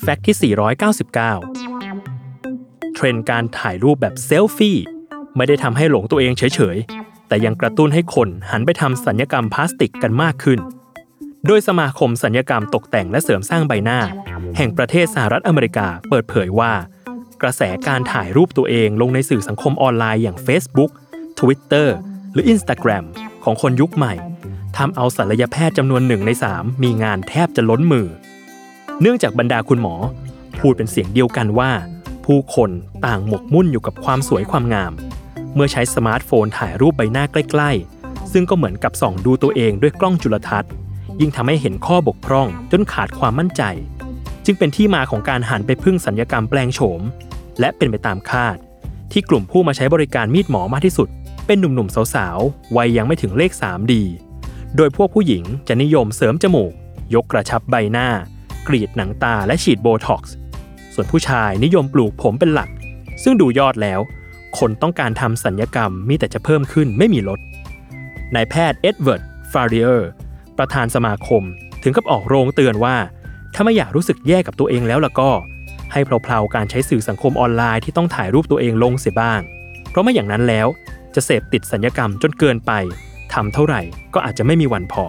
แฟกต์ที่ 499 เทรนด์การถ่ายรูปแบบเซลฟี่ ไม่ได้ทำให้หลงตัวเองเฉย ๆ แต่ยังกระตุ้นให้คนหันไปทำสัญญกรรมพลาสติกกันมากขึ้น โดยสมาคมสัญญกรรมตกแต่งและเสริมสร้างใบหน้า แห่งประเทศสหรัฐอเมริกาเปิดเผยว่า กระแสการถ่ายรูปตัวเองลงในสื่อสังคมออนไลน์อย่าง Facebook Twitter หรือ Instagram ของคนยุคใหม่ ทำเอาศัลยแพทย์จำนวนหนึ่งใน3มีงานแทบจะล้นมือ เนื่องจากบรรดาคุณหมอ พูดเป็นเสียงเดียวกันว่า ผู้คนต่างหมกมุ่นอยู่กับความสวยความงาม เมื่อใช้สมาร์ทโฟนถ่ายรูปใบหน้าใกล้ๆ ซึ่งก็เหมือนกับส่องดูตัวเองด้วยกล้องจุลทรรศน์ ยิ่งทำให้เห็นข้อบกพร่องจนขาดความมั่นใจ จึงเป็นที่มาของการหันไปพึ่งสัญญกรรมแปลงโฉม และเป็นไปตามคาด ที่กลุ่มผู้มาใช้บริการมีดหมอมากที่สุด เป็นหนุ่มๆสาวๆวัยยังไม่ถึงเลข 3 ดี โดยพวกผู้หญิงจะนิยมเสริมจมูก ยกกระชับใบหน้า กรีดหนังตาและฉีดโบท็อกซ์ ส่วนผู้ชายนิยมปลูกผมเป็นหลัก ซึ่งดูยอดแล้ว คนต้องการทำศัลยกรรมมีแต่จะเพิ่มขึ้นไม่มีลด นายแพทย์เอ็ดเวิร์ด ฟาริเออร์ ประธานสมาคมถึงกับออกโรงเตือนว่า ถ้าไม่อยากรู้สึกแย่กับตัวเองแล้วล่ะก็ ให้เพลาๆการใช้สื่อสังคมออนไลน์ที่ต้องถ่ายรูปตัวเองลงเสียบ้าง เพราะไม่อย่างนั้นแล้วจะเสพติดสัญญกรรมจนเกินไป ทำเท่าไหร่ก็อาจจะไม่มีวันพอ